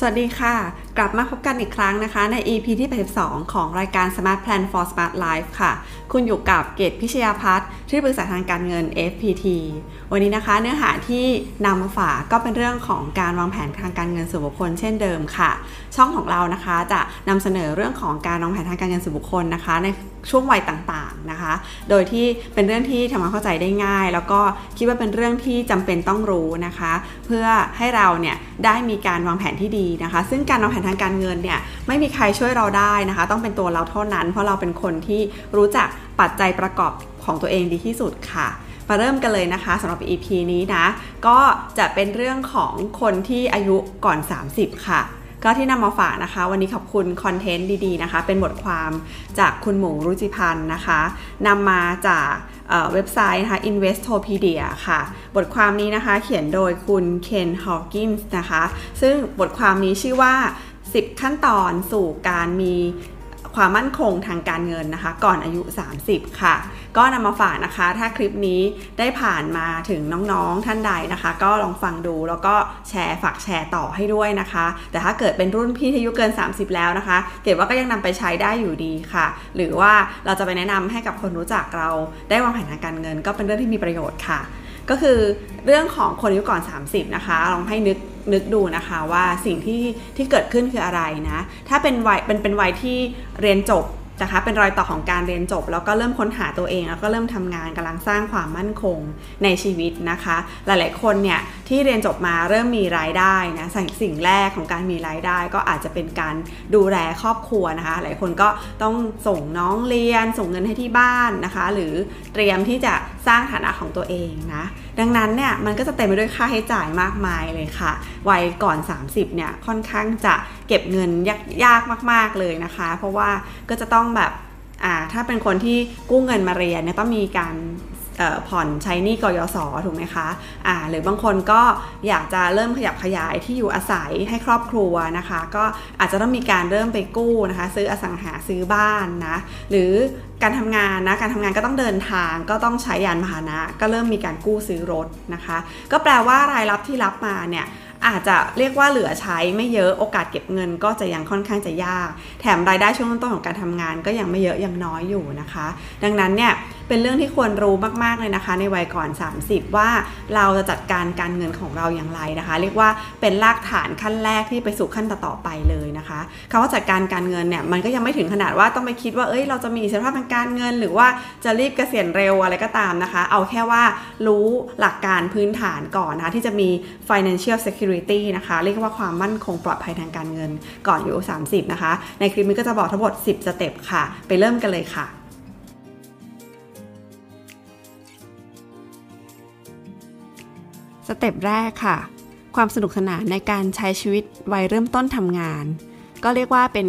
สวัสดีค่ะ กลับมาพบกันอีกครั้งนะคะ ใน EP ที่ 82 ของรายการ Smart Plan for Smart Life ค่ะ คุณอยู่กับเกตพิชยาพัฒน์ที่ปรึกษาทางการเงิน FPT วันนี้นะคะ เนื้อหาที่นำมาฝากก็เป็นเรื่องของการวางแผนทางการเงินส่วนบุคคลเช่นเดิมค่ะ ช่องของเรานะคะจะนำเสนอเรื่องของการวางแผนทางการเงินส่วนบุคคลนะคะ ใน ช่วงวัยต่างๆนะคะ โดยที่เป็นเรื่องที่ทำความเข้าใจได้ง่าย แล้วก็คิดว่าเป็นเรื่องที่จำเป็นต้องรู้นะคะ เพื่อให้เราเนี่ยได้มีการวางแผนที่ดีนะคะ ซึ่งการวางแผนทางการเงินเนี่ยไม่มีใครช่วยเราได้นะคะ ต้องเป็นตัวเราเท่านั้น เพราะเราเป็นคนที่รู้จักปัจจัยประกอบของตัวเองดีที่สุดค่ะมาเริ่มกันเลยนะคะสำหรับ EP นี้นะ ก็จะเป็นเรื่องของคนที่อายุก่อน 30 ค่ะ ก็ที่นำมาฝากนะคะ วันนี้ขอบคุณคอนเทนต์ดีๆนะคะ เป็นบทความจากคุณหมูรุจิพันธ์นะคะนำมาจากเว็บไซต์นะคะ Investopedia ค่ะ บทความนี้นะคะ เขียนโดยคุณเคนฮอว์กินส์นะคะ ซึ่งบทความนี้ชื่อว่า 10 ขั้นตอนสู่การมี ความมั่นคงทางการเงินนะคะ ก่อนอายุ 30 ค่ะ ก็นำมาฝากนะคะ ถ้าคลิปนี้ได้ผ่านมาถึงน้องๆท่านใดนะคะ ก็ลองฟังดูแล้วก็แชร์ฝากแชร์ต่อให้ด้วยนะคะ แต่ถ้าเกิดเป็นรุ่นพี่ที่อายุเกิน 30 แล้วนะคะ เกดว่าก็ยังนำไปใช้ได้อยู่ดีค่ะ หรือว่าเราจะไปแนะนำให้กับคนรู้จักเราได้วางแผนทางการเงิน ก็เป็นเรื่องที่มีประโยชน์ค่ะ ก็คือเรื่องของคนอายุก่อน 30 นะคะ ลองให้นึกนึกดูนะคะว่าสิ่งที่ที่เกิดขึ้นคืออะไรนะ ถ้าเป็นวัยเป็นเป็นวัยที่เรียนจบนะคะเป็นรอยต่อของการเรียนจบ แล้วก็เริ่มค้นหาตัวเอง แล้วก็เริ่มทำงานกำลังสร้างความมั่นคงในชีวิตนะคะ หลายๆคนเนี่ย ที่เรียนจบมาเริ่มมีรายได้นะสิ่งสิ่งแรกของการมีรายได้ ก็อาจจะเป็นการดูแลครอบครัวนะคะ หลายคนก็ต้องส่งน้องเรียน ส่งเงินให้ที่บ้านนะคะ หรือเตรียมที่จะสร้างฐานะของตัวเองนะดังนั้นเนี่ยมันก็จะเต็มไปด้วยค่าใช้จ่ายมากมายเลยค่ะ วัยก่อน 30เนี่ยค่อนข้างจะเก็บเงินยากยากมาก ๆเลยนะคะ เพราะว่าก็จะต้องแบบอ่าถ้าเป็นคนที่กู้เงินมาเรียนเนี่ยต้องมีการ ผ่อนใช้หนี้กยศถูกไหมคะอ่าหรือบางคนก็อยากจะเริ่มขยับขยายที่อยู่อาศัยให้ครอบครัวนะคะ ก็อาจจะต้องมีการเริ่มไปกู้นะคะ ซื้ออสังหาซื้อบ้านนะหรือการทำงานนะการทำงานก็ต้องเดินทางก็ต้องใช้ยานพาหนะ ก็เริ่มมีการกู้ซื้อรถนะคะ ก็แปลว่ารายรับที่รับมาเนี่ยอาจจะเรียกว่าเหลือใช้ไม่เยอะโอกาสเก็บเงินก็จะยังค่อนข้างจะยาก แถมรายได้ช่วงต้นของการทำงานก็ยังไม่เยอะยังน้อยอยู่นะคะ ดังนั้นเนี่ย เป็นเรื่องที่ควรรู้มากๆเลยนะคะ ในวัยก่อน 30 ว่าเราจะจัดการการเงินของเราอย่างไรนะคะ เรียกว่าเป็นรากฐานขั้นแรกที่ไปสู่ขั้นต่อๆไปเลยนะคะคำว่าจัดการการเงินเนี่ยมันก็ยังไม่ถึงขนาดว่าต้องไปคิดว่าเอ้ยเราจะมีอิสรภาพทางการเงิน หรือว่าจะรีบเกษียณเร็วอะไรก็ตามนะคะ เอาแค่ว่ารู้หลักการพื้นฐานก่อนนะคะที่จะมี financial security นะคะ เรียกว่าความมั่นคงปลอดภัยทางการเงิน ก่อนอายุ30 นะคะ ในคลิปนี้ก็จะบอกทั้งหมด 10 สเต็ปค่ะ ไปเริ่มกันเลยค่ะ สเต็ปแรกค่ะ ความสนุกสนานในการใช้ชีวิตวัยเริ่มต้นทำงาน ก็เรียกว่าเป็น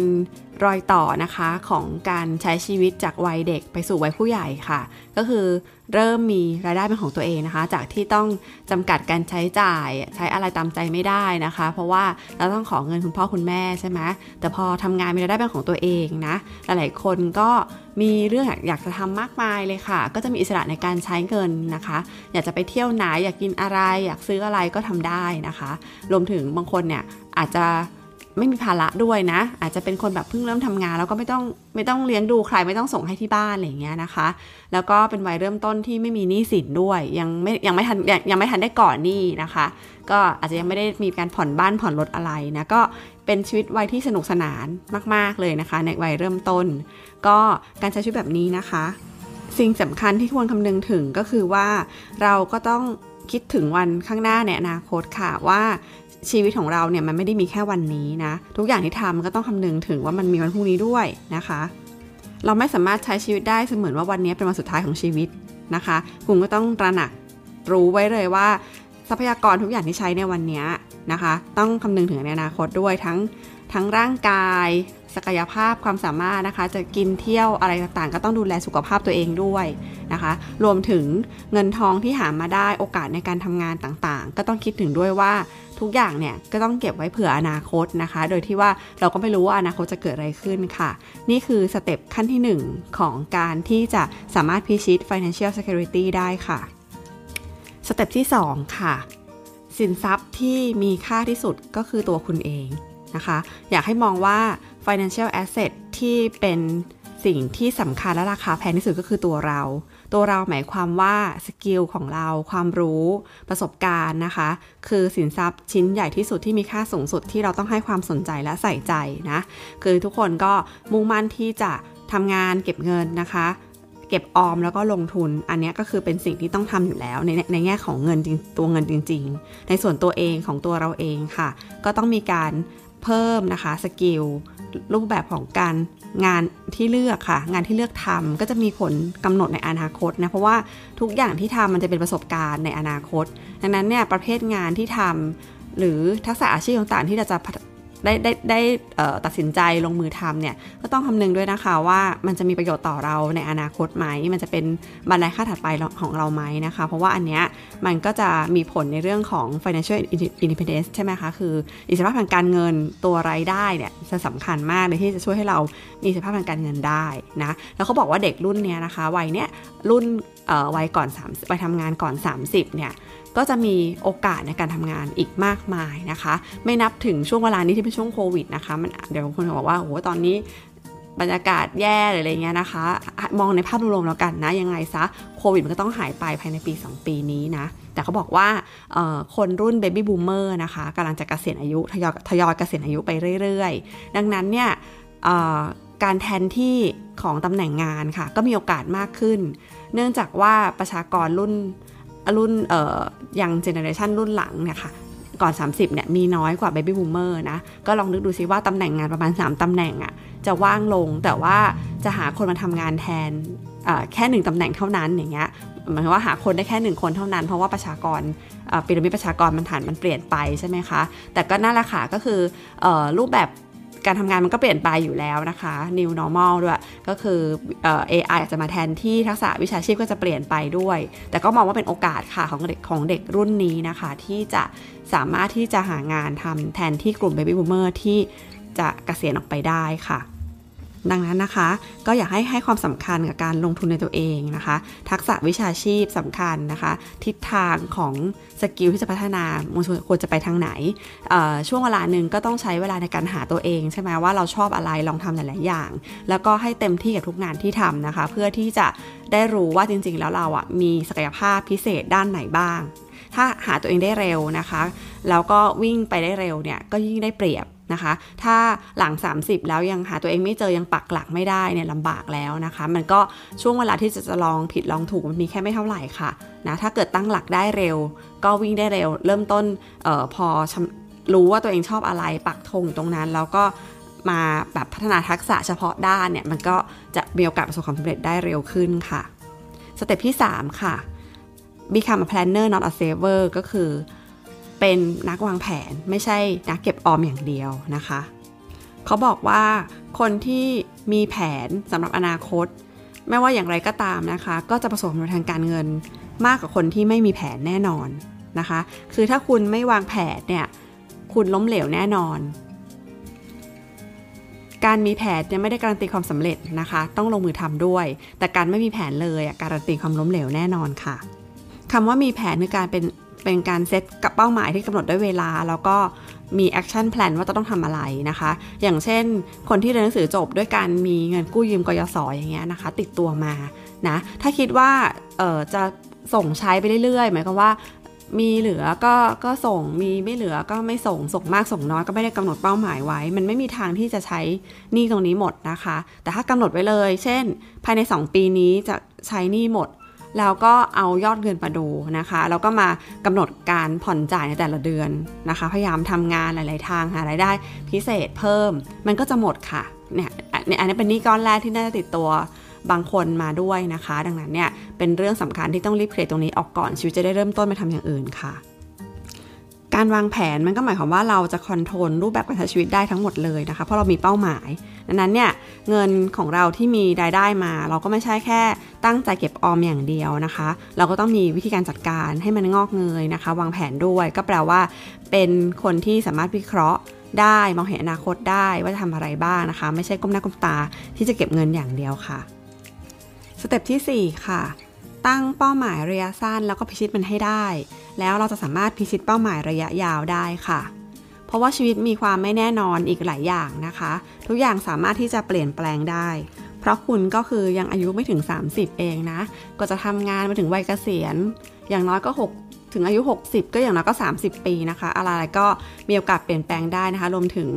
รอยต่อนะคะของการใช้ชีวิตจากวัยเด็กไปสู่วัยผู้ใหญ่ค่ะ ก็คือเริ่มมีรายได้เป็นของตัวเองนะคะ จากที่ต้องจำกัดการใช้จ่ายใช้อะไรตามใจไม่ได้นะคะ เพราะว่าเราต้องขอเงินคุณพ่อคุณแม่ใช่ไหมแต่พอทำงานมีรายได้เป็นของตัวเองนะหลายๆคนก็มีเรื่องอยากจะทำมากมายเลยค่ะ ก็จะมีอิสระในการใช้เงินนะคะ อยากจะไปเที่ยวไหนอยากกินอะไร อยากซื้ออะไรก็ทำได้นะคะ รวมถึงบางคนเนี่ยอาจจะ ไม่มีภาระด้วยนะ อาจจะเป็นคนแบบเพิ่งเริ่มทำงาน แล้วก็ไม่ต้องไม่ต้องเลี้ยงดูใครไม่ต้องส่งให้ที่บ้านอะไรอย่างเงี้ยนะคะ แล้วก็เป็นวัยเริ่มต้นที่ไม่มีหนี้สินด้วย ยังไม่ยังไม่ทันยังไม่ทันได้ก่อนหนี้นะคะ ก็อาจจะยังไม่ได้มีการผ่อนบ้านผ่อนรถอะไรนะก็เป็นชีวิตวัยที่สนุกสนานมาก ๆเลยนะคะ ในวัยเริ่มต้น ก็การใช้ชีวิตแบบนี้นะคะ สิ่งสำคัญที่ควรคำนึงถึงก็คือว่าเราก็ต้องคิดถึงวันข้างหน้าในอนาคตค่ะว่า ชีวิตของเราเนี่ยมันไม่ได้มีแค่วันนี้นะ ทุกอย่างที่ทำก็ต้องคำนึงถึงว่ามันมีวันพรุ่งนี้ด้วยนะคะ เราไม่สามารถใช้ชีวิตได้เสมือนว่าวันนี้เป็นวันสุดท้ายของชีวิตนะคะ คุณก็ต้องตระหนักรู้ไว้เลยว่าทรัพยากรทุกอย่างที่ใช้ในวันนี้นะคะ ต้องคำนึงถึงในอนาคตด้วยทั้งทั้งร่างกาย ศักยภาพความสามารถนะคะ จะกินเที่ยวอะไรต่างๆ ก็ต้องดูแลสุขภาพตัวเองด้วยนะคะ รวมถึงเงินทองที่หามาได้โอกาสในการทำงานต่างๆ ก็ต้องคิดถึงด้วยว่า ทุกอย่างเนี่ยก็ต้องเก็บไว้เผื่ออนาคตนะคะ โดยที่ว่าเราก็ไม่รู้ว่าอนาคตจะเกิดอะไรขึ้นค่ะ นี่คือสเต็ปขั้นที่ 1 ของการที่จะสามารถพิชิต financial security ได้ค่ะสเต็ปที่ 2 ค่ะ สินทรัพย์ที่มีค่าที่สุดก็คือตัวคุณเองนะคะ อยากให้มองว่า financial asset ที่เป็นสิ่งที่สำคัญและราคาแพงที่สุดก็คือตัวเรา ตัวเราหมายความว่า skill ของเราความรู้ประสบการณ์นะคะ คือสินทรัพย์ชิ้นใหญ่ที่สุดที่มีค่าสูงสุดที่เราต้องให้ความสนใจและใส่ใจนะ คือทุกคนก็มุ่งมั่นที่จะทำงานเก็บเงินนะคะเก็บออมแล้วก็ลงทุน อันนี้ก็คือเป็นสิ่งที่ต้องทำอยู่แล้วในในแง่ของเงินจริงตัวเงินจริง ๆ ในส่วนตัวเองของตัวเราเองค่ะ ก็ต้องมีการเพิ่มนะคะสกิลรูปแบบของการ งานที่เลือกค่ะ งานที่เลือกทำก็จะมีผลกำหนดในอนาคตนะ เพราะว่าทุกอย่างที่ทำมันจะเป็นประสบการณ์ในอนาคต ดังนั้นเนี่ยประเภทงานที่ทำหรือทักษะอาชีพต่างๆ ที่เราจะ ได้ได้ได้ตัดสินใจลงมือทำเนี่ยก็ต้องคำนึงด้วยนะคะว่ามันจะมีประโยชน์ต่อเราในอนาคตไหม มันจะเป็นบันไดขั้นถัดไปของเราไหมนะคะ เพราะว่าอันเนี้ยมันก็จะมีผลในเรื่องของ financial independence ใช่ไหมคะ คืออิสรภาพทางการเงินตัวรายได้เนี่ยจะสำคัญมากเลยที่จะช่วยให้เรามีอิสรภาพทางการเงินได้นะแล้วเขาบอกว่าเด็กรุ่นเนี้ยนะคะวัยเนี้ยรุ่นวัยก่อน3วัยทำงานก่อน 30เนี่ย ก็จะมีโอกาสในการทำงานอีกมากมายนะคะ ไม่นับถึงช่วงเวลานี้ที่เป็นช่วงโควิดนะคะมันเดี๋ยวคนบอกว่าโอ้โหตอนนี้บรรยากาศแย่หรืออะไรเงี้ยนะคะ มองในภาพรวมแล้วกันนะยังไงซะโควิดมันก็ต้องหายไปภายในปี 2 ปีนี้นะ แต่เขาบอกว่าคนรุ่นเบบี้บูมเมอร์นะคะกำลังจะกะเกษียณอายุทยอยทยอยเกษียณอายุไปเรื่อยๆ ดังนั้นเนี่ยการแทนที่ของตำแหน่งงานค่ะ ก็มีโอกาสมากขึ้น เนื่องจากว่าประชากรรุ่น รุ่นเอ่อยังเจเนอเรชันรุ่นหลังเนี่ยค่ะก่อน 30เนี่ยมีน้อยกว่า Baby Boomer นะ ก็ลองนึกดูซิว่าตำแหน่งงานประมาณ 3ตำแหน่งอะ่ะจะว่างลงแต่ว่าจะหาคนมาทำงานแทนแค่หนึ่งตำแหน่งเท่านั้นอย่างเงี้ยหมายว่าหาคนได้แค่หนึ่งคนเท่านั้น เพราะว่าประชากรปีระมิดประชากรมันฐานมันเปลี่ยนไปใช่ไหมคะ แต่ก็น่าละค่ะก็คืออรูปแบบ การทำงานมันก็เปลี่ยนไปอยู่แล้วนะคะ new normal ด้วย ก็คือเอไออาจจะมาแทนที่ทักษะวิชาชีพก็จะเปลี่ยนไปด้วย แต่ก็มองว่าเป็นโอกาสค่ะของเด็กของเด็กรุ่นนี้นะคะ ที่จะสามารถที่จะหางานทำแทนที่กลุ่ม baby boomer ที่จะกะเกษียณออกไปได้ค่ะ ดังนั้นนะคะ ก็อยากให้ให้ความสำคัญกับการลงทุนในตัวเองนะคะ ทักษะวิชาชีพสำคัญนะคะ ทิศทางของสกิลที่จะพัฒนาควรจะไปทางไหน ช่วงเวลาหนึ่งก็ต้องใช้เวลาในการหาตัวเอง ใช่ไหมว่าเราชอบอะไรลองทำหลาย ๆ อย่าง แล้วก็ให้เต็มที่กับทุกงานที่ทำนะคะ เพื่อที่จะได้รู้ว่าจริง ๆ แล้วเราอะมีศักยภาพพิเศษด้านไหนบ้าง ถ้าหาตัวเองได้เร็วนะคะ แล้วก็วิ่งไปได้เร็วเนี่ยก็ยิ่งได้เปรียบนะคะ ถ้าหลัง 30 แล้วยังหาตัวเองไม่เจอยังปักหลักไม่ได้เนี่ยลำบากแล้วนะคะ มันก็ช่วงเวลาที่จะจะลองผิดลองถูกมันมีแค่ไม่เท่าไหร่ค่ะนะถ้าเกิดตั้งหลักได้เร็ว ก็วิ่งได้เร็ว เริ่มต้นออพอรู้ว่าตัวเองชอบอะไรปักธงตรงนั้นแล้วก็มาแบบพัฒนาทักษะเฉพาะด้านเนี่ยมันก็จะมีโอกาสประสบความสำเร็จได้เร็วขึ้นค่ะสเต็ปที่ 3 ค่ะ become a planner not a saver ก็คือ เป็นนักวางแผนไม่ใช่นักเก็บออมอย่างเดียวนะคะ เขาบอกว่าคนที่มีแผนสำหรับอนาคต ไม่ว่าอย่างไรก็ตามนะคะ ก็จะประสบผลทางการเงินมากกว่าคนที่ไม่มีแผนแน่นอนนะคะ คือถ้าคุณไม่วางแผนเนี่ยคุณล้มเหลวแน่นอน การมีแผนเนี่ยไม่ได้การันตีความสำเร็จนะคะ ต้องลงมือทำด้วย แต่การไม่มีแผนเลยการันตีความล้มเหลวแน่นอนค่ะคำว่ามีแผนคือการเป็น เป็นการเซตกับเป้าหมายที่กำหนดด้วยเวลา แล้วก็มี action plan ว่าจะต้องทำอะไรนะคะ อย่างเช่น คนที่เรียนหนังสือจบด้วยการมีเงินกู้ยืมกยศอย่างเงี้ยนะคะ ติดตัวมานะ ถ้าคิดว่าจะส่งใช้ไปเรื่อยๆ หมายความว่ามีเหลือก็ก็ส่งมีไม่เหลือก็ไม่ส่งส่งมากส่งน้อยก็ไม่ได้กำหนดเป้าหมายไว้ มันไม่มีทางที่จะใช้หนี้ตรงนี้หมดนะคะ แต่ถ้ากำหนดไว้เลย เช่น ภายใน 2 ปีนี้จะใช้หนี้หมด แล้วก็เอายอดเงินมาดูนะคะ แล้วก็มากำหนดการผ่อนจ่ายในแต่ละเดือนนะคะ พยายามทำงานหลาย ๆ ทางหารายได้พิเศษเพิ่ม มันก็จะหมดค่ะเนี่ยอันนี้เป็นหนี้ก้อนแรกที่น่าจะติดตัวบางคนมาด้วยนะคะ ดังนั้นเนี่ยเป็นเรื่องสำคัญที่ต้องรีบเคลียร์ตรงนี้ออกก่อนชีวิตจะได้เริ่มต้นไปทำอย่างอื่นค่ะการวางแผนมันก็หมายความว่าเราจะคอนโทรลรูปแบบการใช้ชีวิตได้ทั้งหมดเลยนะคะ เพราะเรามีเป้าหมาย ดังนั้นเนี่ยเงินของเราที่มีรายได้มา เราก็ไม่ใช่แค่ตั้งใจเก็บออมอย่างเดียวนะคะ เราก็ต้องมีวิธีการจัดการให้มันงอกเงยนะคะ วางแผนด้วยก็แปลว่า เป็นคนที่สามารถวิเคราะห์ได้มองเห็นอนาคตได้ว่าจะทำอะไรบ้างนะคะ ไม่ใช่ก้มหน้าก้มตาที่จะเก็บเงินอย่างเดียวค่ะสเต็ปที่ 4 ค่ะ ตั้งเป้าหมายระยะสั้นแล้วก็พิชิตมันให้ได้ แล้วเราจะสามารถพิชิตเป้าหมายระยะยาวได้ค่ะ เพราะว่าชีวิตมีความไม่แน่นอนอีกหลายอย่างนะคะ ทุกอย่างสามารถที่จะเปลี่ยนแปลงได้ เพราะคุณก็คือยังอายุไม่ถึง 30 เองนะ ก็จะทำงานมาถึงวัยเกษียณ อย่างน้อยก็ 6 ถึงอายุ 60 ก็อย่างน้อยก็ 30 ปีนะคะ อะไรก็มีโอกาสเปลี่ยนแปลงได้นะคะ รวมถึง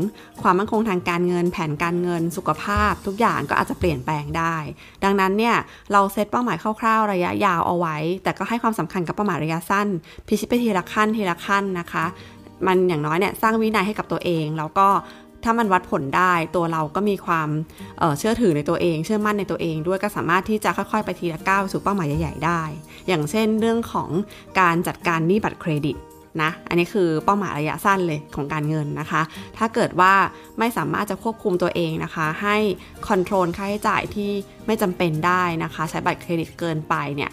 ความมั่นคงทางการเงิน แผนการเงิน สุขภาพ ทุกอย่างก็อาจจะเปลี่ยนแปลงได้ ดังนั้นเนี่ยเราเซตเป้าหมายคร่าวๆ ระยะยาวเอาไว้ แต่ก็ให้ความสำคัญกับเป้าหมายระยะสั้น พิชิตไปทีละขั้นทีละขั้นนะคะ มันอย่างน้อยเนี่ยสร้างวินัยให้กับตัวเอง แล้วก็ถ้ามันวัดผลได้ตัวเราก็มีความเชื่อถือในตัวเอง เชื่อมั่นในตัวเองด้วยก็สามารถที่จะค่อยๆ ไปทีละก้าวสู่เป้าหมายใหญ่ๆได้ อย่างเช่นเรื่องของการจัดการหนี้บัตรเครดิตนะอันนี้คือเป้าหมายระยะสั้นเลยของการเงินนะคะ ถ้าเกิดว่าไม่สามารถจะควบคุมตัวเองนะคะ ให้ control ค่าใช้จ่ายที่ไม่จำเป็นได้นะคะ ใช้บัตรเครดิตเกินไปเนี่ย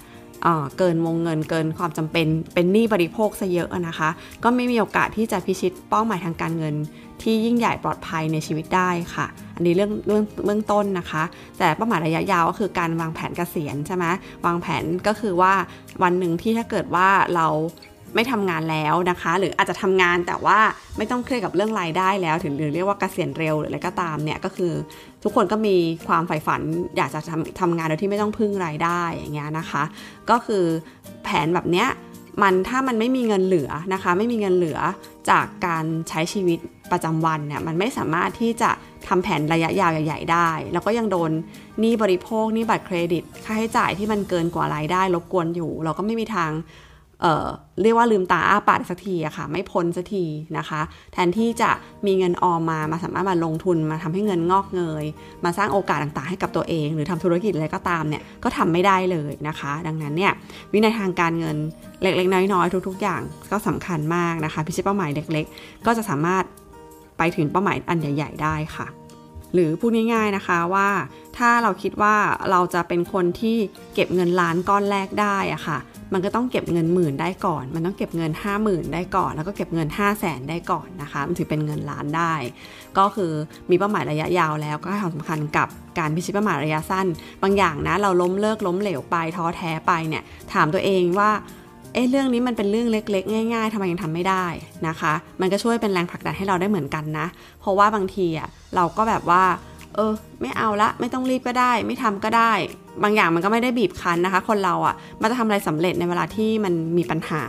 เกินวงเงินเกินความจำเป็นเป็นหนี้บริโภคซะเยอะนะคะ ก็ไม่มีโอกาสที่จะพิชิตเป้าหมายทางการเงิน ที่ยิ่งใหญ่ปลอดภัยในชีวิตได้ค่ะ อันนี้เรื่องเรื่องเบื้องต้นนะคะ แต่เป้าหมายระยะยาวก็คือการวางแผนเกษียณใช่ไหมวางแผนก็คือว่าวันหนึ่งที่ถ้าเกิดว่าเราไม่ทำงานแล้วนะคะ หรืออาจจะทำงานแต่ว่าไม่ต้องเครียดกับเรื่องรายได้แล้ว ถึงหรือเรียกว่าเกษียณเร็วหรืออะไรก็ตามเนี่ยก็คือ ทุกคนก็มีความใฝ่ฝันอยากจะทำทำงานโดยที่ไม่ต้องพึ่งรายได้อย่างเงี้ยนะคะ ก็คือแผนแบบเนี้ยมันถ้ามันไม่มีเงินเหลือนะคะ ไม่มีเงินเหลือจากการใช้ชีวิตประจำวันเนี่ยมันไม่สามารถที่จะทำแผนระยะยาวใหญ่ ๆ ได้ แล้วก็ยังโดนหนี้บริโภคหนี้บัตรเครดิต ค่าใช้จ่ายที่มันเกินกว่ารายได้รบกวนอยู่ เราก็ไม่มีทาง เเรียกว่าลืมตาอ้าปากสักทีอะค่ะ ไม่พ้นสักทีนะคะ แทนที่จะมีเงินออมมามาสามารถมาลงทุนมาทำให้เงินงอกเงย มาสร้างโอกาสต่างๆ ให้กับตัวเอง หรือทำธุรกิจอะไรก็ตามเนี่ยก็ทำไม่ได้เลยนะคะ ดังนั้นเนี่ยวินัยทางการเงินเล็กๆ น้อยๆ ทุก ๆ อย่างก็สำคัญมากนะคะพิชิตเป้าหมายเล็ก ๆ ก็จะสามารถไปถึงเป้าหมายอันใหญ่ ๆ ได้ค่ะ หรือพูดง่าย ๆนะคะว่า ถ้าเราคิดว่าเราจะเป็นคนที่เก็บเงินล้านก้อนแรกได้อะค่ะ มันก็ต้องเก็บเงินหมื่นได้ก่อน มันต้องเก็บเงิน 5 0,000 ได้ก่อน แล้วก็เก็บเงิน 5 0 0แสนได้ก่อนนะคะ มันถือเป็นเงินล้านได้ ก็คือมีเป้าหมายระยะยาวแล้วก็ให้ความสำคัญกับการพิชิตเป้าหมายระยะสั้น บางอย่างนะเราล้มเลิกล้มเหลวไปท้อแท้ไปเนี่ยถามตัวเองว่าเอ๊ะเรื่องนี้มันเป็นเรื่องเล็กๆ ง่ายๆทำไมยังทำไม่ได้นะคะ มันก็ช่วยเป็นแรงผลักดันให้เราได้เหมือนกันนะ เพราะว่าบางทีอะเราก็แบบว่า เออ ไม่เอาละไม่ต้องรีบก็ได้ ไม่ทำก็ได้ บางอย่างมันก็ไม่ได้บีบคั้นนะคะ คนเราอะ่ะมันจะทำอะไรสำเร็จในเวลาที่มันมีปัญหา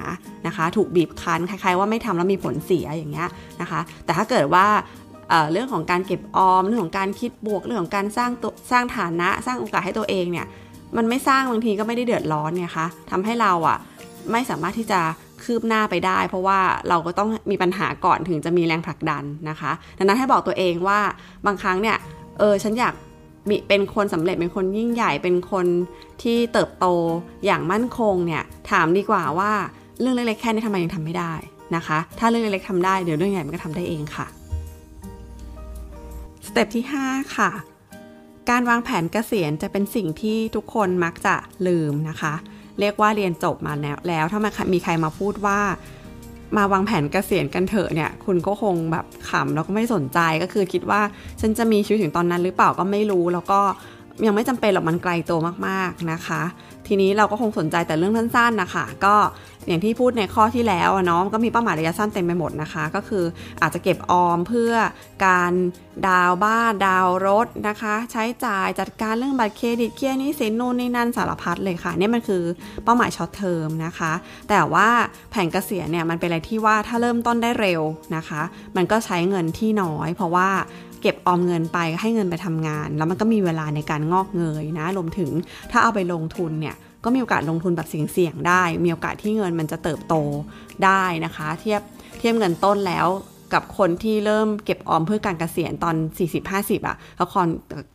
นะคะ ถูกบีบคั้นคล้ายๆว่าไม่ทำแล้วมีผลเสียอย่างเงี้ยนะคะ แต่ถ้าเกิดว่าเรื่องของการเก็บออม เรื่องของการคิดบวก เรื่องของการสร้างตัวสร้างฐานะ สร้างโอกาสให้ตัวเองเนี่ย มันไม่สร้างบางทีก็ไม่ได้เดือดร้อนเนี่ยคะทำให้เราอะ่ะไม่สามารถที่จะคืบหน้าไปได้ เพราะว่าเราก็ต้องมีปัญหาก่อนถึงจะมีแรงผลักดันนะคะ ดังนั้นให้บอกตัวเองว่าบางครั้งเนี่ย เออฉันอยากมีเป็นคนสำเร็จเป็นคนยิ่งใหญ่เป็นคนที่เติบโตอย่างมั่นคงเนี่ยถามดีกว่าว่าเรื่องเล็กๆแค่นี้ทำไมยังทำไม่ได้นะคะ ถ้าเรื่องเล็กๆทำได้เดี๋ยวเรื่องใหญ่มันก็ทำได้เองค่ะสเต็ปที่ 5 ค่ะ การวางแผนเกษียณจะเป็นสิ่งที่ทุกคนมักจะลืมนะคะ เรียกว่าเรียนจบมาแล้วแล้วถ้ามีใครมาพูดว่า มาวางแผนเกษียณกันเถอะเนี่ย คุณก็คงแบบขำแล้วก็ไม่สนใจก็คือคิดว่า ฉันจะมีชีวิตถึงตอนนั้นหรือเปล่าก็ไม่รู้แล้วก็ ยังไม่จำเป็นหรอกมันไกลตัวมากๆนะคะ ทีนี้เราก็คงสนใจแต่เรื่องสั้นๆนะคะก็อย่างที่พูดในข้อที่แล้วเนาะก็มีเป้าหมายระยะสั้นเต็มไปหมดนะคะ ก็คืออาจจะเก็บออมเพื่อการดาวน์บ้านดาวน์รถนะคะ ใช้จ่ายจัดการเรื่องบัตรเครดิตเคลียร์หนี้สินนู่นนี่นั่นสารพัดเลยค่ะนี่มันคือเป้าหมาย short term นะคะ แต่ว่าแผนเกษียณเนี่ยมันเป็นอะไรที่ว่าถ้าเริ่มต้นได้เร็วนะคะ มันก็ใช้เงินที่น้อย เพราะว่า เก็บออมเงินไปให้เงินไปทำงาน แล้วมันก็มีเวลาในการงอกเงยนะรวมถึงถ้าเอาไปลงทุนเนี่ยก็มีโอกาสลงทุนแบบเสี่ยงๆได้ มีโอกาสที่เงินมันจะเติบโตได้นะคะ เทียบเทียบเงินต้นแล้วกับคนที่เริ่มเก็บออมเพื่อการเกษียณตอน 40-50อะกับคน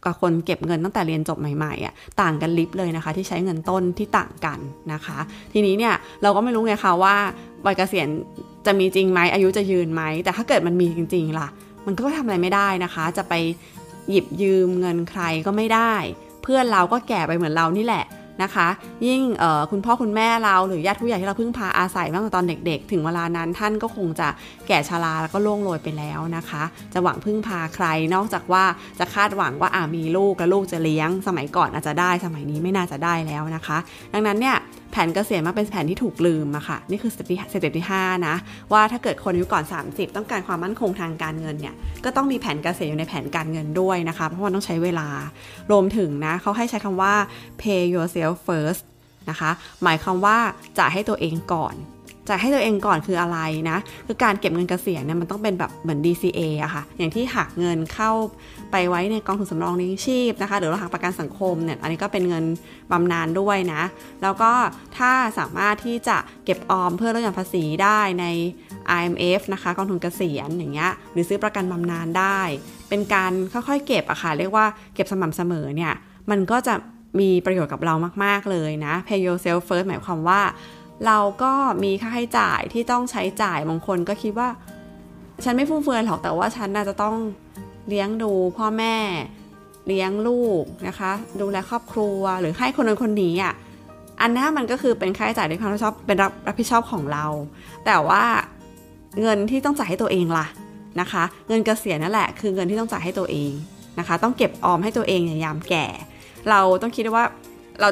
กับคนเก็บเงินตั้งแต่เรียนจบใหม่ๆอะต่างกันลิบเลยนะคะ ที่ใช้เงินต้นที่ต่างกันนะคะ ทีนี้เนี่ยเราก็ไม่รู้ไงคะว่าวัยเกษียณจะมีจริงไหมอายุจะยืนไหม แต่ถ้าเกิดมันมีจริง ๆ ล่ะ มันก็ทำอะไรไม่ได้นะคะ จะไปหยิบยืมเงินใครก็ไม่ได้ เพื่อนเราก็แก่ไปเหมือนเรานี่แหละนะคะ ยิ่งคุณพ่อคุณแม่เราหรือญาติผู้ใหญ่ที่เราพึ่งพาอาศัยตั้งแต่ตอนเด็กๆ ถึงเวลานั้นท่านก็คงจะแก่ชราแล้วก็ล่วงโรยไปแล้วนะคะ จะหวังพึ่งพาใครนอกจากว่าจะคาดหวังว่าอามีลูกและลูกจะเลี้ยง สมัยก่อนอาจจะได้สมัยนี้ไม่น่าจะได้แล้วนะคะ ดังนั้นเนี่ย แผนเกษียณมักเป็นแผนที่ถูกลืมอะค่ะ นี่คือสเต็ปที่สเต็ปที่5นะว่าถ้าเกิดคนอายุก่อน 30 ต้องการความมั่นคงทางการเงินเนี่ยก็ต้องมีแผนเกษียณอยู่ในแผนการเงินด้วยนะคะเพราะว่าต้องใช้เวลารวมถึงนะเขาให้ใช้คำว่า pay yourself first นะคะหมายความว่าจ่ายให้ตัวเองก่อนจ่ายให้ตัวเองก่อนคืออะไรนะ คือการเก็บเงินเกษียณเนี่ยมันต้องเป็นแบบเหมือน DCA อะค่ะ อย่างที่หักเงินเข้า ไปไว้ในกองทุนสำรองเลี้ยงชีพนะคะ หรือเราหักประกันสังคมเนี่ยอันนี้ก็เป็นเงินบำนาญด้วยนะ แล้วก็ถ้าสามารถที่จะเก็บออมเพื่อลดหย่อนภาษีได้ใน IMF นะคะกองทุนเกษียณอย่างเงี้ยหรือซื้อประกันบำนาญได้ เป็นการค่อยๆเก็บอะค่ะเรียกว่าเก็บสม่ำเสมอเนี่ยมันก็จะมีประโยชน์กับเรามาก ๆ เลยนะ pay yourself first หมายความว่า เราก็มีค่าใช้จ่ายที่ต้องใช้จ่ายบางคนก็คิดว่า ฉันไม่ฟุ่มเฟือยหรอกแต่ว่าฉันน่าจะต้อง เลี้ยงดูพ่อแม่ เลี้ยงลูกนะคะ ดูแลครอบครัวหรือให้คนนั้นคนนี้อะอันนั้นมันก็คือเป็นค่าใช้จ่ายในความรับผิดชอบเป็นรับผิดชอบของเรา แต่ว่าเงินที่ต้องจ่ายให้ตัวเองล่ะนะคะ เงินเกษียณนั่นแหละคือเงินที่ต้องจ่ายให้ตัวเองนะคะ ต้องเก็บออมให้ตัวเองในยามแก่ เราต้องคิดว่าเรา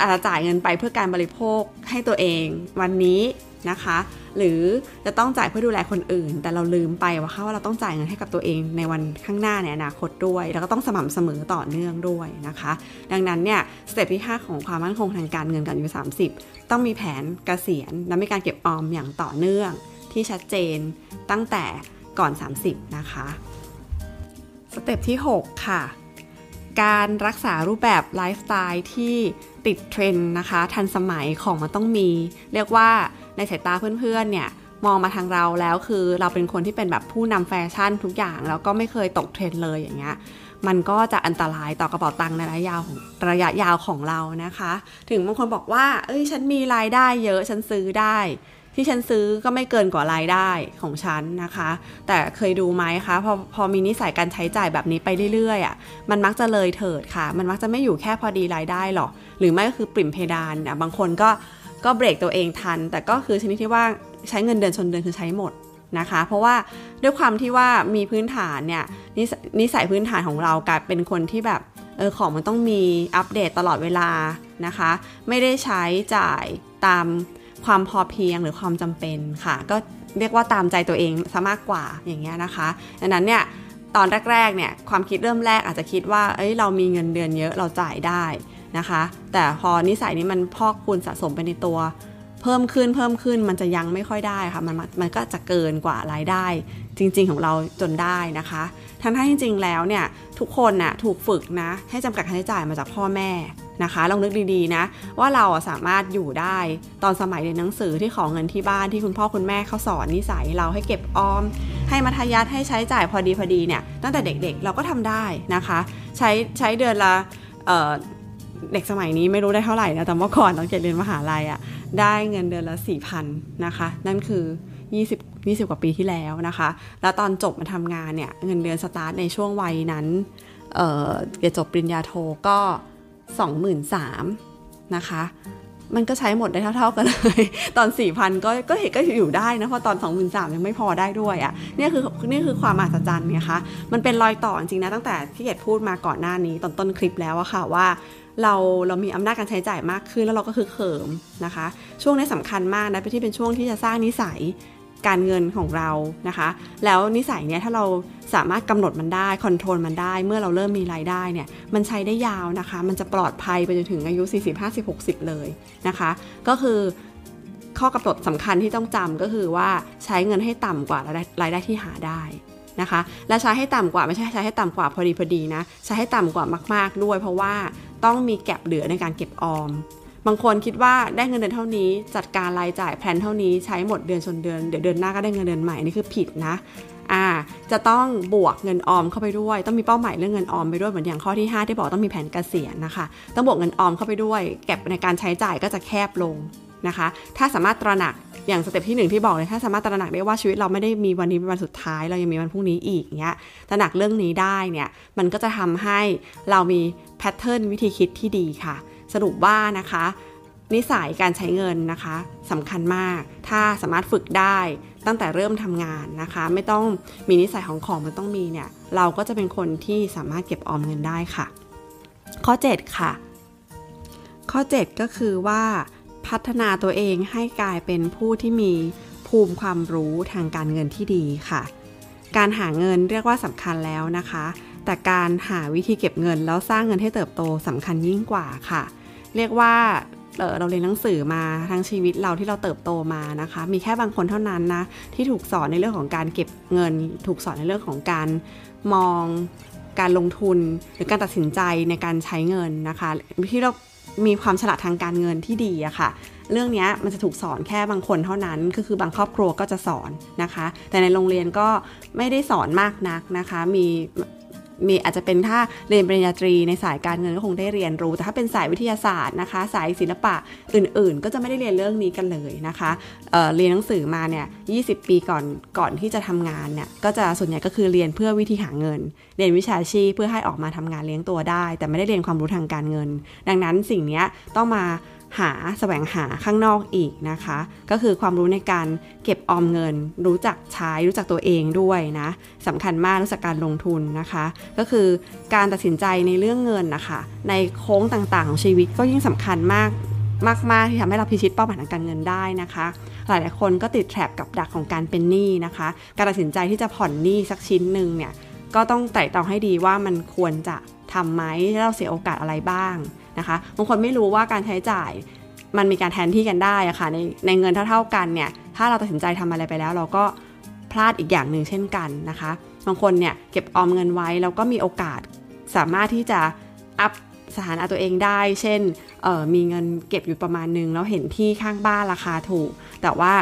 อาจจะจ่ายเงินไปเพื่อการบริโภคให้ตัวเอง วันนี้ นะคะ หรือจะต้องจ่ายเพื่อดูแลคนอื่น แต่เราลืมไปว่าค่ะว่าเราต้องจ่ายเงินให้กับตัวเองในวันข้างหน้าในอนาคตด้วย แล้วก็ต้องสม่ำเสมอต่อเนื่องด้วยนะคะ ดังนั้นเนี่ยสเต็ปที่ 5 ของความมั่นคงทางการเงินก่อนอายุ30 ต้องมีแผนเกษียณ และมีการเก็บออมอย่างต่อเนื่อง ที่ชัดเจนตั้งแต่ก่อน 30 นะคะสเต็ปที่ 6 ค่ะ การรักษารูปแบบไลฟ์สไตล์ที่ติดเทรนด์นะคะ ทันสมัยของมันต้องมี เรียกว่า ในสายตาเพื่อนๆเนี่ยมองมาทางเราแล้วคือเราเป็นคนที่เป็นแบบผู้นำแฟชั่นทุกอย่าง แล้วก็ไม่เคยตกเทรนด์เลยอย่างเงี้ยมันก็จะอันตรายต่อกระเป๋าตังค์ในระยะยาวของระยะยาวของเรานะคะ ถึงบางคนบอกว่า เอ้ยฉันมีรายได้เยอะฉันซื้อได้ ที่ฉันซื้อก็ไม่เกินกว่ารายได้ของฉันนะคะ แต่เคยดูไหมคะพอพอมีนิสัยการใช้จ่ายแบบนี้ไปเรื่อยๆอะ่ะมันมักจะเลยเถิดค่ะ มันมักจะไม่อยู่แค่พอดีรายได้หรอกหรือไม่ก็คือปริ่มเพดานอะบางคนก็ ก็เบรกตัวเองทัน แต่ก็คือชนิดที่ว่าใช้เงินเดือนชนเดือนคือใช้หมดนะคะ เพราะว่าด้วยความที่ว่ามีพื้นฐานเนี่ยนิสัยพื้นฐานของเรากลายเป็นคนที่แบบเออของมันต้องมีอัปเดตตลอดเวลานะคะ ไม่ได้ใช้จ่ายตามความพอเพียงหรือความจำเป็นค่ะ ก็เรียกว่าตามใจตัวเองซะมากกว่าอย่างเงี้ยนะคะดังนั้นเนี่ยตอนแรกๆเนี่ยความคิดเริ่มแรกอาจจะคิดว่าเอ้ยเรามีเงินเดือนเยอะเราจ่ายได้ นะคะ แต่พอนิสัยนี้มันพอกคูณสะสมไปในตัว เพิ่มขึ้นเพิ่มขึ้นมันจะยังไม่ค่อยได้ค่ะมันมันก็จะเกินกว่ารายได้ จริง ๆ ของเราจนได้นะคะทั้งที่จริง ๆ แล้วเนี่ยทุกคนน่ะถูกฝึกนะให้จำกัดค่าใช้จ่ายมาจากพ่อแม่นะคะลองนึกดีๆนะว่าเราสามารถอยู่ได้ตอนสมัยเรียนหนังสือที่ขอเงินที่บ้านที่คุณพ่อคุณแม่เขาสอนนิสัยเราให้เก็บออม ให้มัธยัติให้ใช้จ่ายพอดีพอดีเนี่ยตั้งแต่เด็กๆเราก็ทำได้นะคะ ใช้ใช้เดือนละ เด็กสมัยนี้ไม่รู้ได้เท่าไหร่นะแต่เมื่อก่อนตอนเกดเรียนมหาลัยอะ่ะได้เงินเดือนละ4ี่พันนะคะ นั่นคือ 20 20 กว่าปีที่แล้วนะคะ แล้วตอนจบมาทำงานเนี่ยเงินเดือนสตาร์ทในช่วงวัยนั้นเอ่อเรียนจบปริญญาโทก็ 23,000นะคะ มันก็ใช้หมดได้เท่า ๆกันเลย ตอน 4,000 ก็ก็เห็นก็อยู่ได้นะเพราะตอน 23,000 ยังไม่พอได้ด้วยอะ่ะนี่คือนี่คือความมหัศจรรย์ไงคะมันเป็นรอยต่อจริงนะตั้งแต่ที่เกดพูดมาก่อนหน้านี้ตอนต้นคลิปแล้วอะค่ะว่า เราเรามีอำนาจการใช้จ่ายมากขึ้นแล้วเราก็คือเขิมนะคะ ช่วงนี้สำคัญมากนะที่เป็นช่วงที่จะสร้างนิสัยการเงินของเรานะคะ แล้วนิสัยเนี้ยถ้าเราสามารถกำหนดมันได้คอนโทรลมันได้ เมื่อเราเริ่มมีรายได้เนี่ยมันใช้ได้ยาวนะคะ มันจะปลอดภัยไปจนถึงอายุ 40 50 60 เลยนะคะ ก็คือข้อกำหนดสำคัญที่ต้องจำก็คือว่าใช้เงินให้ต่ำกว่ารายได้ที่หาได้ นะคะ และใช้ให้ต่ำกว่าไม่ใช่ใช้ให้ต่ำกว่าพอดีพอดีนะ ใช้ให้ต่ำกว่ามากๆด้วย เพราะว่าต้องมีแก็บเหลือในการเก็บออม บางคนคิดว่าได้เงินเดือนเท่านี้ จัดการรายจ่ายแผนเท่านี้ใช้หมดเดือนชนเดือนเดี๋ยวเดือนหน้าก็ได้เงินเดือนใหม่นี่คือผิดนะอ่าจะต้องบวกเงินออมเข้าไปด้วย ต้องมีเป้าหมายเรื่องเงินออมไปด้วยเหมือนอย่างข้อที่ 5 ที่บอกต้องมีแผนเกษียณนะคะ ต้องบวกเงินออมเข้าไปด้วยเก็บในการใช้จ่ายก็จะแคบลง นะคะ ถ้าสามารถตระหนักอย่างสเต็ปที่ 1 ที่บอกเลยถ้าสามารถตระหนักได้ว่าชีวิตเราไม่ได้มีวันนี้เป็นวันสุดท้าย เรายังมีวันพรุ่งนี้อีกเงี้ยตระหนักเรื่องนี้ได้เนี่ยมันก็จะทำให้เรามีแพทเทิร์นวิธีคิดที่ดีค่ะ สรุปว่านะคะ นิสัยการใช้เงินนะคะสำคัญมาก ถ้าสามารถฝึกได้ตั้งแต่เริ่มทำงานนะคะ ไม่ต้องมีนิสัยของของมันต้องมีเนี่ยเราก็จะเป็นคนที่สามารถเก็บออมเงินได้ค่ะ ข้อ 7 ค่ะ ข้อ 7 ก็คือว่า พัฒนาตัวเองให้กลายเป็นผู้ที่มีภูมิความรู้ทางการเงินที่ดีค่ะ การหาเงินเรียกว่าสำคัญแล้วนะคะ แต่การหาวิธีเก็บเงินแล้วสร้างเงินให้เติบโตสำคัญยิ่งกว่าค่ะ เรียกว่าเราเรียนหนังสือมาทั้งชีวิตเราที่เราเติบโตมานะคะ มีแค่บางคนเท่านั้นนะที่ถูกสอนในเรื่องของการเก็บเงิน ถูกสอนในเรื่องของการมองการลงทุนหรือการตัดสินใจในการใช้เงินนะคะที่เรา มีความฉลาดทางการเงินที่ดีอะค่ะ เรื่องนี้มันจะถูกสอนแค่บางคนเท่านั้น ก็คือบางครอบครัวก็จะสอนนะคะ แต่ในโรงเรียนก็ไม่ได้สอนมากนักนะคะ มี มีอาจจะเป็นถ้าเรียนปริญญาตรีในสายการเงินก็คงได้เรียนรู้ แต่ถ้าเป็นสายวิทยาศาสตร์นะคะ สายศิลปะอื่นๆ ก็จะไม่ได้เรียนเรื่องนี้กันเลยนะคะเเรียนหนังสือมาเนี่ย20ปีก่อนก่อนที่จะทำงานเนี่ยก็จะส่วนใหญ่ก็คือเรียนเพื่อวิธีหาเงิน เรียนวิชาชีพเพื่อให้ออกมาทำงานเลี้ยงตัวได้ แต่ไม่ได้เรียนความรู้ทางการเงิน ดังนั้นสิ่งนี้ต้องมา หาแสวงหาข้างนอกอีกนะคะ ก็คือความรู้ในการเก็บออมเงิน รู้จักใช้รู้จักตัวเองด้วยนะสำคัญมากรู้จักการลงทุนนะคะ ก็คือการตัดสินใจในเรื่องเงินนะคะ ในโค้งต่างๆ ของชีวิตก็ยิ่งสำคัญมากมาก ๆ ที่ทำให้เราพิชิตเป้าหมายทางการเงินได้นะคะ หลาย ๆ คนก็ติดแทร็บกับดักของการเป็นหนี้นะคะ การตัดสินใจที่จะผ่อนหนี้สักชิ้นหนึ่งเนี่ยก็ต้องไต่ตองให้ดีว่ามันควรจะทำไหมแล้วเราเสียโอกาสอะไรบ้าง นะคะบางคนไม่รู้ว่าการใช้จ่ายมันมีการแทนที่กันได้อะค่ะในในเงินเท่าๆกันเนี่ยถ้าเราตัดสินใจทำอะไรไปแล้ว เราก็พลาดอีกอย่างหนึ่งเช่นกันนะคะบางคนเนี่ยเก็บออมเงินไว้แล้วก็มีโอกาสสามารถที่จะอัพสถานะตัวเองได้ เช่นมีเงินเก็บอยู่ประมาณนึงแล้วเห็นที่ข้างบ้านราคาถูก แต่ว่า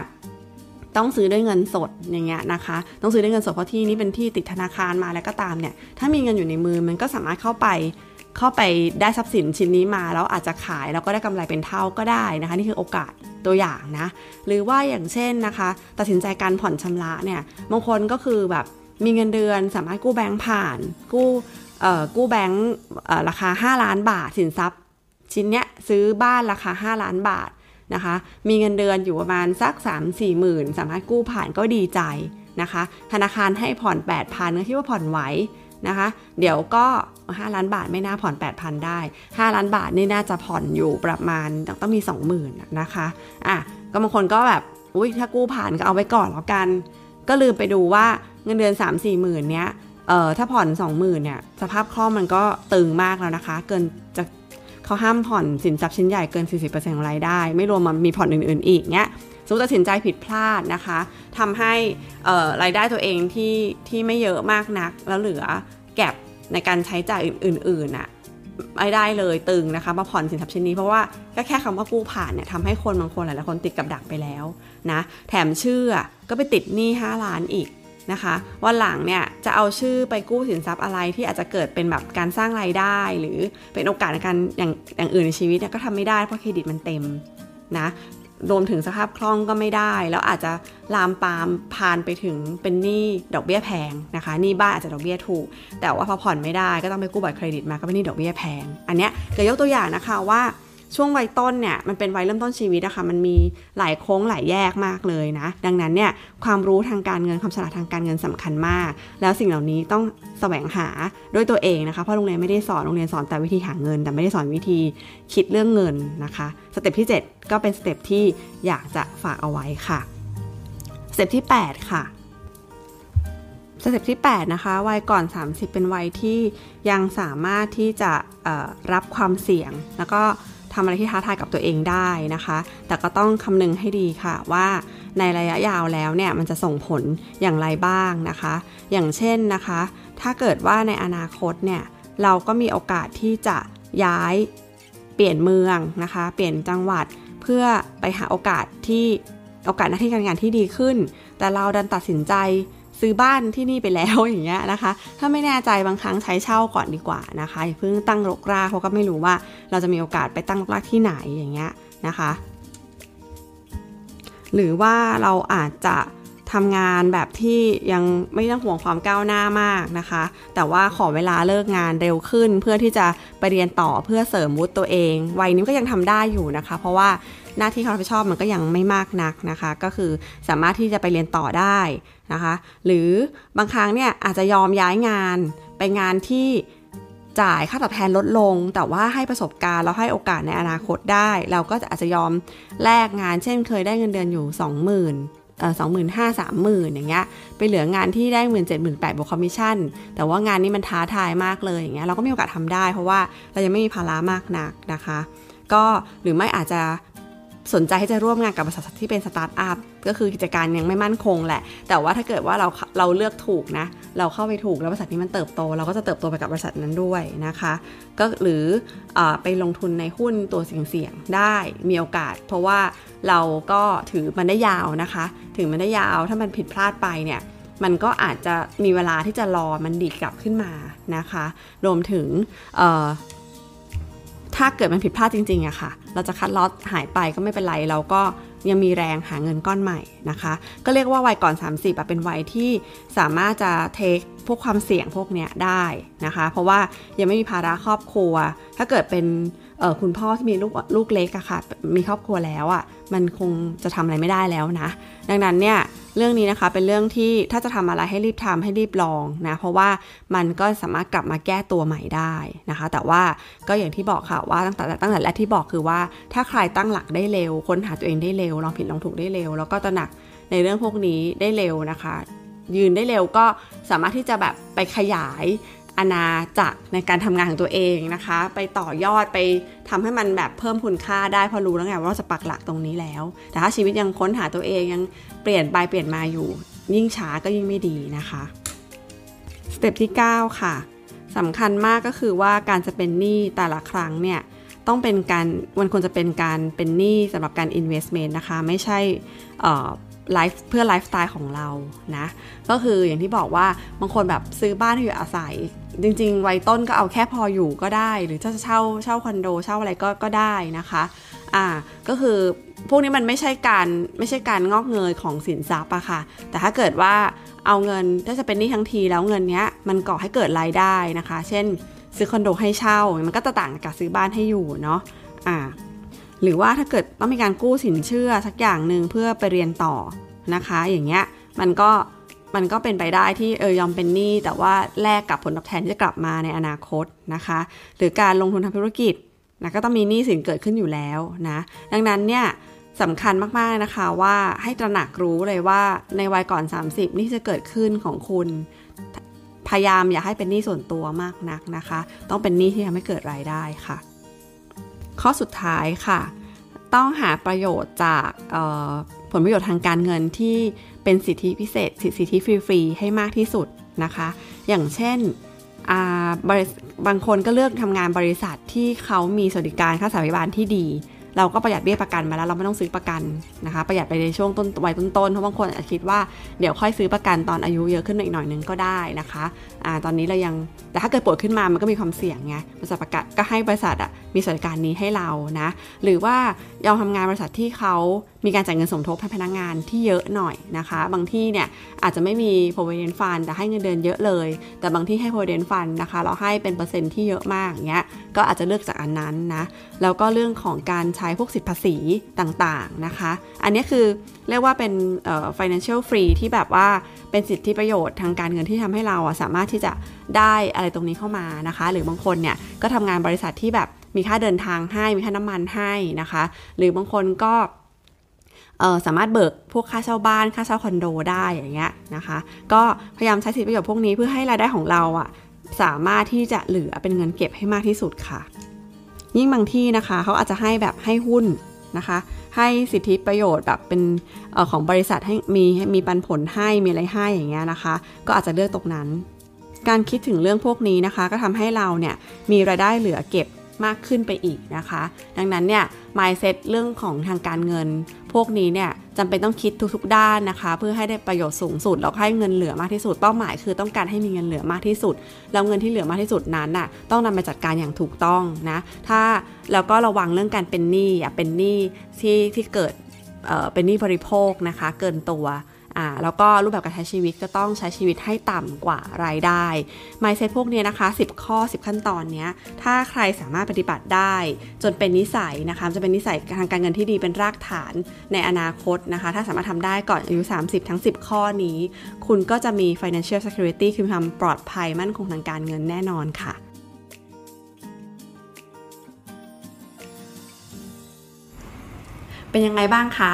ต้องซื้อด้วยเงินสดอย่างเงี้ยนะคะ ต้องซื้อด้วยเงินสดเพราะที่นี้เป็นที่ติดธนาคารมาแล้วก็ตามเนี่ย ถ้ามีเงินอยู่ในมือมันก็สามารถเข้าไป เข้าไปได้ทรัพย์สินชิ้นนี้มาแล้วอาจจะขายแล้วก็ได้กำไรเป็นเท่าก็ได้นะคะนี่คือโอกาสตัวอย่างนะหรือว่าอย่างเช่นนะคะ ตัดสินใจการผ่อนชำระเนี่ยบางคนก็คือแบบมีเงินเดือนสามารถกู้แบงค์ผ่าน กู้กู้แบงค์ราคา 5 ล้านบาท สินทรัพย์ ชิ้นเนี้ยซื้อบ้านราคา 5 ล้านบาทนะคะ มีเงินเดือนอยู่ประมาณสัก 3 4หมื่นสามารถกู้ผ่านก็ดีใจนะคะ ธนาคารให้ผ่อน 8,000ก็คิดว่าผ่อนไหว นะคะ เดี๋ยวก็ 5 ล้านบาทไม่น่าผ่อน 8,000 ได้ 5 ล้านบาทนี่น่าจะผ่อนอยู่ประมาณต้องมี 20,000นะคะอะก็บางคนก็แบบอุ้ยถ้ากู้ผ่านก็เอาไว้ก่อนแล้วกัน ก็ลืมไปดูว่าเงินเดือน 3 4หมื่นเนี้ยเอ่อถ้าผ่อน 20,000เนี่ยสภาพคล่องมันก็ตึงมากแล้วนะคะ เกินจะเขาห้ามผ่อนสินทรัพย์ชิ้นใหญ่เกิน 40%ของรายได้ ไม่รวมมันมีผ่อนอื่น ๆ อีกเนี้ย สมมติตัดสินใจผิดพลาดนะคะทำให้รายได้ตัวเองที่ที่ไม่เยอะมากนัก แล้วเหลือแก็บในการใช้จ่ายอื่นๆน่ะไม่ได้เลยตึงนะคะมาผ่อนสินทรัพย์ชิ้นนี้เพราะว่าก็แค่คำว่ากู้ผ่านเนี่ยทำให้คนบางคนหลายๆคนติดกับดักไปแล้วนะแถมชื่อก็ไปติดหนี้5ล้านอีกนะคะวันหลังเนี่ยจะเอาชื่อไปกู้สินทรัพย์อะไรที่อาจจะเกิดเป็นแบบการสร้างรายได้ หรือเป็นโอกาสในการอย่างอย่างอื่นในชีวิตเนี่ยก็ทำไม่ได้เพราะเครดิตมันเต็มนะ รวมถึงสภาพคล่องก็ไม่ได้ แล้วอาจจะลามปามพานไปถึงเป็นหนี้ดอกเบี้ยแพงนะคะหนี้บ้านอาจจะดอกเบี้ยถูก แต่ว่าพอผ่อนไม่ได้ก็ต้องไปกู้บัตรเครดิตมาก็เป็นหนี้ดอกเบี้ยแพง อันเนี้ยเกิดยกตัวอย่างนะคะว่า ช่วงวัยต้นเนี่ยมันเป็นวัยเริ่มต้นชีวิตอะคะ่ะมันมีหลายโค้งหลายแยกมากเลยนะ ดังนั้นเนี่ยความรู้ทางการเงินความฉลาดทางการเงินสำคัญมาก แล้วสิ่งเหล่านี้ต้องแสวงหาด้วยตัวเองนะคะเพราะโรงเรียนไม่ได้สอนโรงเรียนสอนแต่วิธีหาเงิน แต่ไม่ได้สอนวิธีคิดเรื่องเงินนะคะ step ที่ 7 ก็เป็น step ที่อยากจะฝากเอาไว้ค่ะstep ที่ 8 ค่ะ step ที่ 8 นะคะ วัยก่อน 30 เป็นวัยที่ยังสามารถที่จะรับความเสี่ยง แล้วก็ ทำอะไรที่ท้าทายกับตัวเองได้นะคะ แต่ก็ต้องคำนึงให้ดีค่ะว่าในระยะยาวแล้วเนี่ยมันจะส่งผลอย่างไรบ้างนะคะ อย่างเช่นนะคะ ถ้าเกิดว่าในอนาคตเนี่ยเราก็มีโอกาสที่จะย้ายเปลี่ยนเมืองนะคะ เปลี่ยนจังหวัดเพื่อไปหาโอกาสที่โอกาสหน้าที่การงานที่ดีขึ้น แต่เราดันตัดสินใจ ซื้อบ้านที่นี่ไปแล้วอย่างเงี้ยนะคะ ถ้าไม่แน่ใจบางครั้งใช้เช่าก่อนดีกว่านะคะอย่าเพิ่งตั้งรกรากเพราะก็ไม่รู้ว่าเราจะมีโอกาสไปตั้งรกรากที่ไหนอย่างเงี้ยนะคะ หรือว่าเราอาจจะทำงานแบบที่ยังไม่ต้องห่วงความก้าวหน้ามากนะคะ แต่ว่าขอเวลาเลิกงานเร็วขึ้น เพื่อที่จะไปเรียนต่อเพื่อเสริมวุฒิตัวเอง วัยนี้ก็ยังทำได้อยู่นะคะ เพราะว่า หน้าที่ความรับผิดชอบมันก็ยังไม่มากนักนะคะ ก็คือสามารถที่จะไปเรียนต่อได้นะคะ หรือบางครั้งเนี่ยอาจจะยอมย้ายงานไปงานที่จ่ายค่าตอบแทนลดลง แต่ว่าให้ประสบการณ์แล้วให้โอกาสในอนาคตได้ เราก็อาจจะยอมแลกงานเช่นเคยได้เงินเดือนอยู่ 20,000สองหมื่นห้าสามหมื่นอย่างเงี้ยไปเหลืองานที่ได้หมื่นเจ็ดหมื่นแปดบวกคอมมิชชั่น แต่ว่างานนี้มันท้าทายมากเลยอย่างเงี้ยเราก็มีโอกาสทำได้ เพราะว่าเรายังไม่มีภาระมากนักนะคะ ก็หรือไม่อาจจะ สนใจที่จะร่วมงานกับบริษัทที่เป็นสตาร์ทอัพก็คือกิจการยังไม่มั่นคงแหละ แต่ว่าถ้าเกิดว่าเราเราเลือกถูกนะ เราเข้าไปถูกแล้วบริษัทนี้มันเติบโต เราก็จะเติบโตไปกับบริษัทนั้นด้วยนะคะ ก็หรืออไปลงทุนในหุ้นตัวเสี่ยงๆได้มีโอกาส เพราะว่าเราก็ถือมันได้ยาวนะคะถือมันได้ยาวถ้ามันผิดพลาดไปเนี่ยมันก็อาจจะมีเวลาที่จะรอมันดีกลับขึ้นมานะคะ รวมถึง ถ้าเกิดมันผิดพลาดจริงๆอะค่ะ เราจะคัดลอตหายไปก็ไม่เป็นไร เราก็ยังมีแรงหาเงินก้อนใหม่นะคะ ก็เรียกว่าวัยก่อน 30เป็นวัยที่สามารถจะเทคพวกความเสี่ยงพวกเนี้ยได้นะคะ เพราะว่ายังไม่มีภาระครอบครัว ถ้าเกิดเป็น คุณพ่อที่มีลูกลูกเล็กอะค่ะ มีครอบครัวแล้วอะมันคงจะทำอะไรไม่ได้แล้วนะ ดังนั้นเนี่ยเรื่องนี้นะคะเป็นเรื่องที่ถ้าจะทำอะไรให้รีบทำให้รีบลองนะ เพราะว่ามันก็สามารถกลับมาแก้ตัวใหม่ได้นะคะ แต่ว่าก็อย่างที่บอกค่ะว่าตั้งแต่ตั้งแต่แรกที่บอกคือว่า ถ้าใครตั้งหลักได้เร็วค้นหาตัวเองได้เร็วลองผิดลองถูกได้เร็ว แล้วก็ตระหนักในเรื่องพวกนี้ได้เร็วนะคะ ยืนได้เร็วก็สามารถที่จะแบบไปขยาย อาณาจักรในการทำงานของตัวเองนะคะ ไปต่อยอดไปทำให้มันแบบเพิ่มคุณค่าได้พอรู้แล้วไงว่าเราจะปักหลักตรงนี้แล้ว แต่ถ้าชีวิตยังค้นหาตัวเองยังเปลี่ยนไปเปลี่ยนมาอยู่ ยิ่งช้าก็ยิ่งไม่ดีนะคะสเต็ปที่ 9 ค่ะสำคัญมากก็คือว่าการจะเป็นหนี้แต่ละครั้งเนี่ยต้องเป็นการมันควรจะเป็นการเป็นหนี้สำหรับการ investment นะคะ ไม่ใช่ ไลฟ์เพื่อไลฟ์สไตล์ของเรานะ ก็คืออย่างที่บอกว่าบางคนแบบซื้อบ้านที่อยู่อาศัย จริงๆ วัยต้นก็เอาแค่พออยู่ก็ได้ หรือจะเช่าเช่าคอนโดเช่าอะไรก็ก็ได้นะคะอ่าก็คือพวกนี้มันไม่ใช่การไม่ใช่การงอกเงยของสินทรัพย์อะค่ะ แต่ถ้าเกิดว่าเอาเงินถ้าจะเป็นนี่ทั้งทีแล้วเงินเนี้ยมันก่อให้เกิดรายได้นะคะ เช่น ซื้อคอนโดให้เช่ามันก็จะต่างกับซื้อบ้านให้อยู่เนาะอ่า หรือว่าถ้าเกิดต้องมีการกู้สินเชื่อสักอย่างหนึ่งเพื่อไปเรียนต่อนะคะ อย่างเงี้ยมันก็มันก็เป็นไปได้ที่เออยอมเป็นหนี้แต่ว่าแลกกับผลตอบแทนที่จะกลับมาในอนาคตนะคะ หรือการลงทุนทำธุรกิจนะก็ต้องมีหนี้สินเกิดขึ้นอยู่แล้วนะดังนั้นเนี่ยสำคัญมากๆนะคะว่าให้ตระหนักรู้เลยว่าในวัยก่อน 30 นี่จะเกิดขึ้นของคุณ พยายามอย่าให้เป็นหนี้ส่วนตัวมากนักนะคะ ต้องเป็นหนี้ที่ทำให้เกิดรายได้ค่ะ ข้อสุดท้ายค่ะ ต้องหาประโยชน์จากผลประโยชน์ทางการเงินที่เป็นสิทธิพิเศษ สิทธิฟรีๆให้มากที่สุดนะคะ อย่างเช่นบางคนก็เลือกทำงานบริษัทที่เขามีสวัสดิการค่าสวัสดิบาลที่ดี เราก็ประหยัดเบี้ยประกันมาแล้วเราไม่ต้องซื้อประกันนะคะ ประหยัดไปในช่วงต้นวัยต้นๆเพราะบางคนอาจจะคิดว่าเดี๋ยวค่อยซื้อประกันตอนอายุเยอะขึ้นอีกหน่อยนึงก็ได้นะคะอ่าตอนนี้เรายังแต่ถ้าเกิดป่วยขึ้นมามันก็มีความเสี่ยงไงบริษัทประกันก็ให้บริษัทอะมีสวัสดิการนี้ให้เรานะหรือว่ายอมทำงานบริษัทที่เขามีการจ่ายเงินสมทบให้พนักงานที่เยอะหน่อยนะคะ บางที่เนี่ยอาจจะไม่มี provident fund แต่ให้เงินเดือนเยอะเลย แต่บางที่ให้ provident fund นะคะ เราให้เป็นเปอร์เซ็นต์ที่เยอะมากเงี้ยก็อาจจะเลือกจากอันนั้นนะแล้วก็เรื่องของการใช้พวกสิทธิภาษีต่างๆนะคะ อันนี้คือเรียกว่าเป็น financial free ที่แบบว่าเป็นสิทธิประโยชน์ทางการเงินที่ทำให้เราสามารถที่จะได้อะไรตรงนี้เข้ามานะคะ หรือบางคนเนี่ยก็ทำงานบริษัทที่แบบมีค่าเดินทางให้มีค่าน้ำมันให้นะคะ หรือบางคนก็สามารถเบิกพวกค่าเช่าบ้านค่าเช่าคอนโดได้อย่างเงี้ยนะคะ ก็พยายามใช้สิทธิประโยชน์พวกนี้เพื่อให้รายได้ของเราอะสามารถที่จะเหลือเป็นเงินเก็บให้มากที่สุดค่ะ ยิ่งบางที่นะคะเขาอาจจะให้แบบให้หุ้นนะคะ ให้สิทธิประโยชน์แบบเป็นออของบริษัทให้มีมีปันผลให้มีอะไรให้อย่างเงี้ยนะคะ ก็อาจจะเลือกตรงนั้น การคิดถึงเรื่องพวกนี้นะคะ ก็ทำให้เราเนี่ยมีรายได้เหลือเก็บ มากขึ้นไปอีกนะคะ ดังนั้นเนี่ย mindset เรื่องของทางการเงิน พวกนี้เนี่ยจำเป็นต้องคิดทุกๆ ด้านนะคะ เพื่อให้ได้ประโยชน์สูงสุดแล้วให้เงินเหลือมากที่สุดเป้าหมายคือต้องการให้มีเงินเหลือมากที่สุด แล้วเงินที่เหลือมากที่สุดนั้นน่ะต้องนำไปจัดการอย่างถูกต้องนะถ้าแล้วก็ระวังเรื่องการเป็นหนี้อย่าเป็นหนี้ที่ที่เกิดเเป็นหนี้บริโภคนะคะ เกินตัว่าแล้วก็รูปแบบการใช้ชีวิตก็ต้องใช้ชีวิตให้ต่ำกว่ารายได้ mindset พวกนี้นะคะ 10 ข้อ 10 ขั้นตอนเนี้ยถ้าใครสามารถปฏิบัติได้ จนเป็นนิสัยนะคะ จะเป็นนิสัยทางการเงินที่ดีเป็นรากฐานในอนาคตนะคะ ถ้าสามารถทำได้ก่อนอายุ 30 ทั้ง 10 ข้อนี้ คุณก็จะมี financial security คือความปลอดภัยมั่นคงทางการเงินแน่นอนค่ะเป็นยังไงบ้างคะ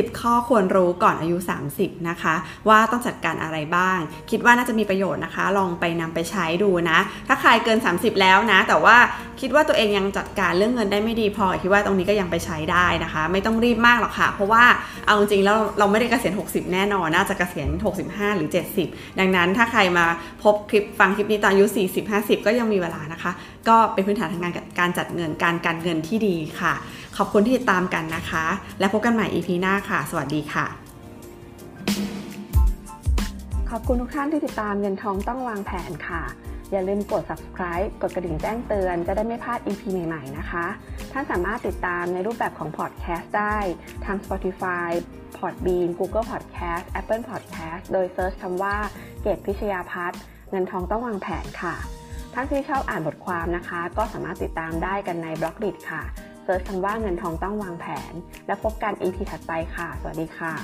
10 ข้อควรรู้ก่อนอายุ 30 นะคะ ว่าต้องจัดการอะไรบ้าง คิดว่าน่าจะมีประโยชน์นะคะ ลองไปนำไปใช้ดูนะ ถ้าใครเกิน 30 แล้วนะ แต่ว่าคิดว่าตัวเองยังจัดการเรื่องเงินได้ไม่ดีพอคิดว่าตรงนี้ก็ยังไปใช้ได้นะคะ ไม่ต้องรีบมากหรอกค่ะ เพราะว่าเอาจริงๆแล้วเราไม่ได้เกษียณ 60 แน่นอนน่าจะเกษียณ 65 หรือ 70 ดังนั้นถ้าใครมาพบคลิปฟังคลิปนี้ตอนอายุ 40 50 ก็ยังมีเวลานะคะ ก็เป็นพื้นฐานทางการการจัดเงินการการเงินที่ดีค่ะ ขอบคุณที่ติดตามกันนะคะ และพบกันใหม่ EP หน้าค่ะ สวัสดีค่ะ ขอบคุณทุกท่านที่ติดตามเงินทองต้องวางแผนค่ะ อย่าลืมกด subscribe กดกระดิ่งแจ้งเตือนจะได้ไม่พลาด EP ใหม่ๆ นะคะ ท่านสามารถติดตามในรูปแบบของ podcast ได้ทาง Spotify Podbean Google Podcast Apple Podcast โดยเซิร์ชคำว่าเกตพิชยาพัฒน์เงินทองต้องวางแผนค่ะท่านที่ชอบอ่านบทความนะคะ ก็สามารถติดตามได้กันในบล็อกดิค่ะ เซิร์ชคำว่าเงินทองต้องวางแผน และพบกัน EP ถัดไปค่ะ สวัสดีค่ะ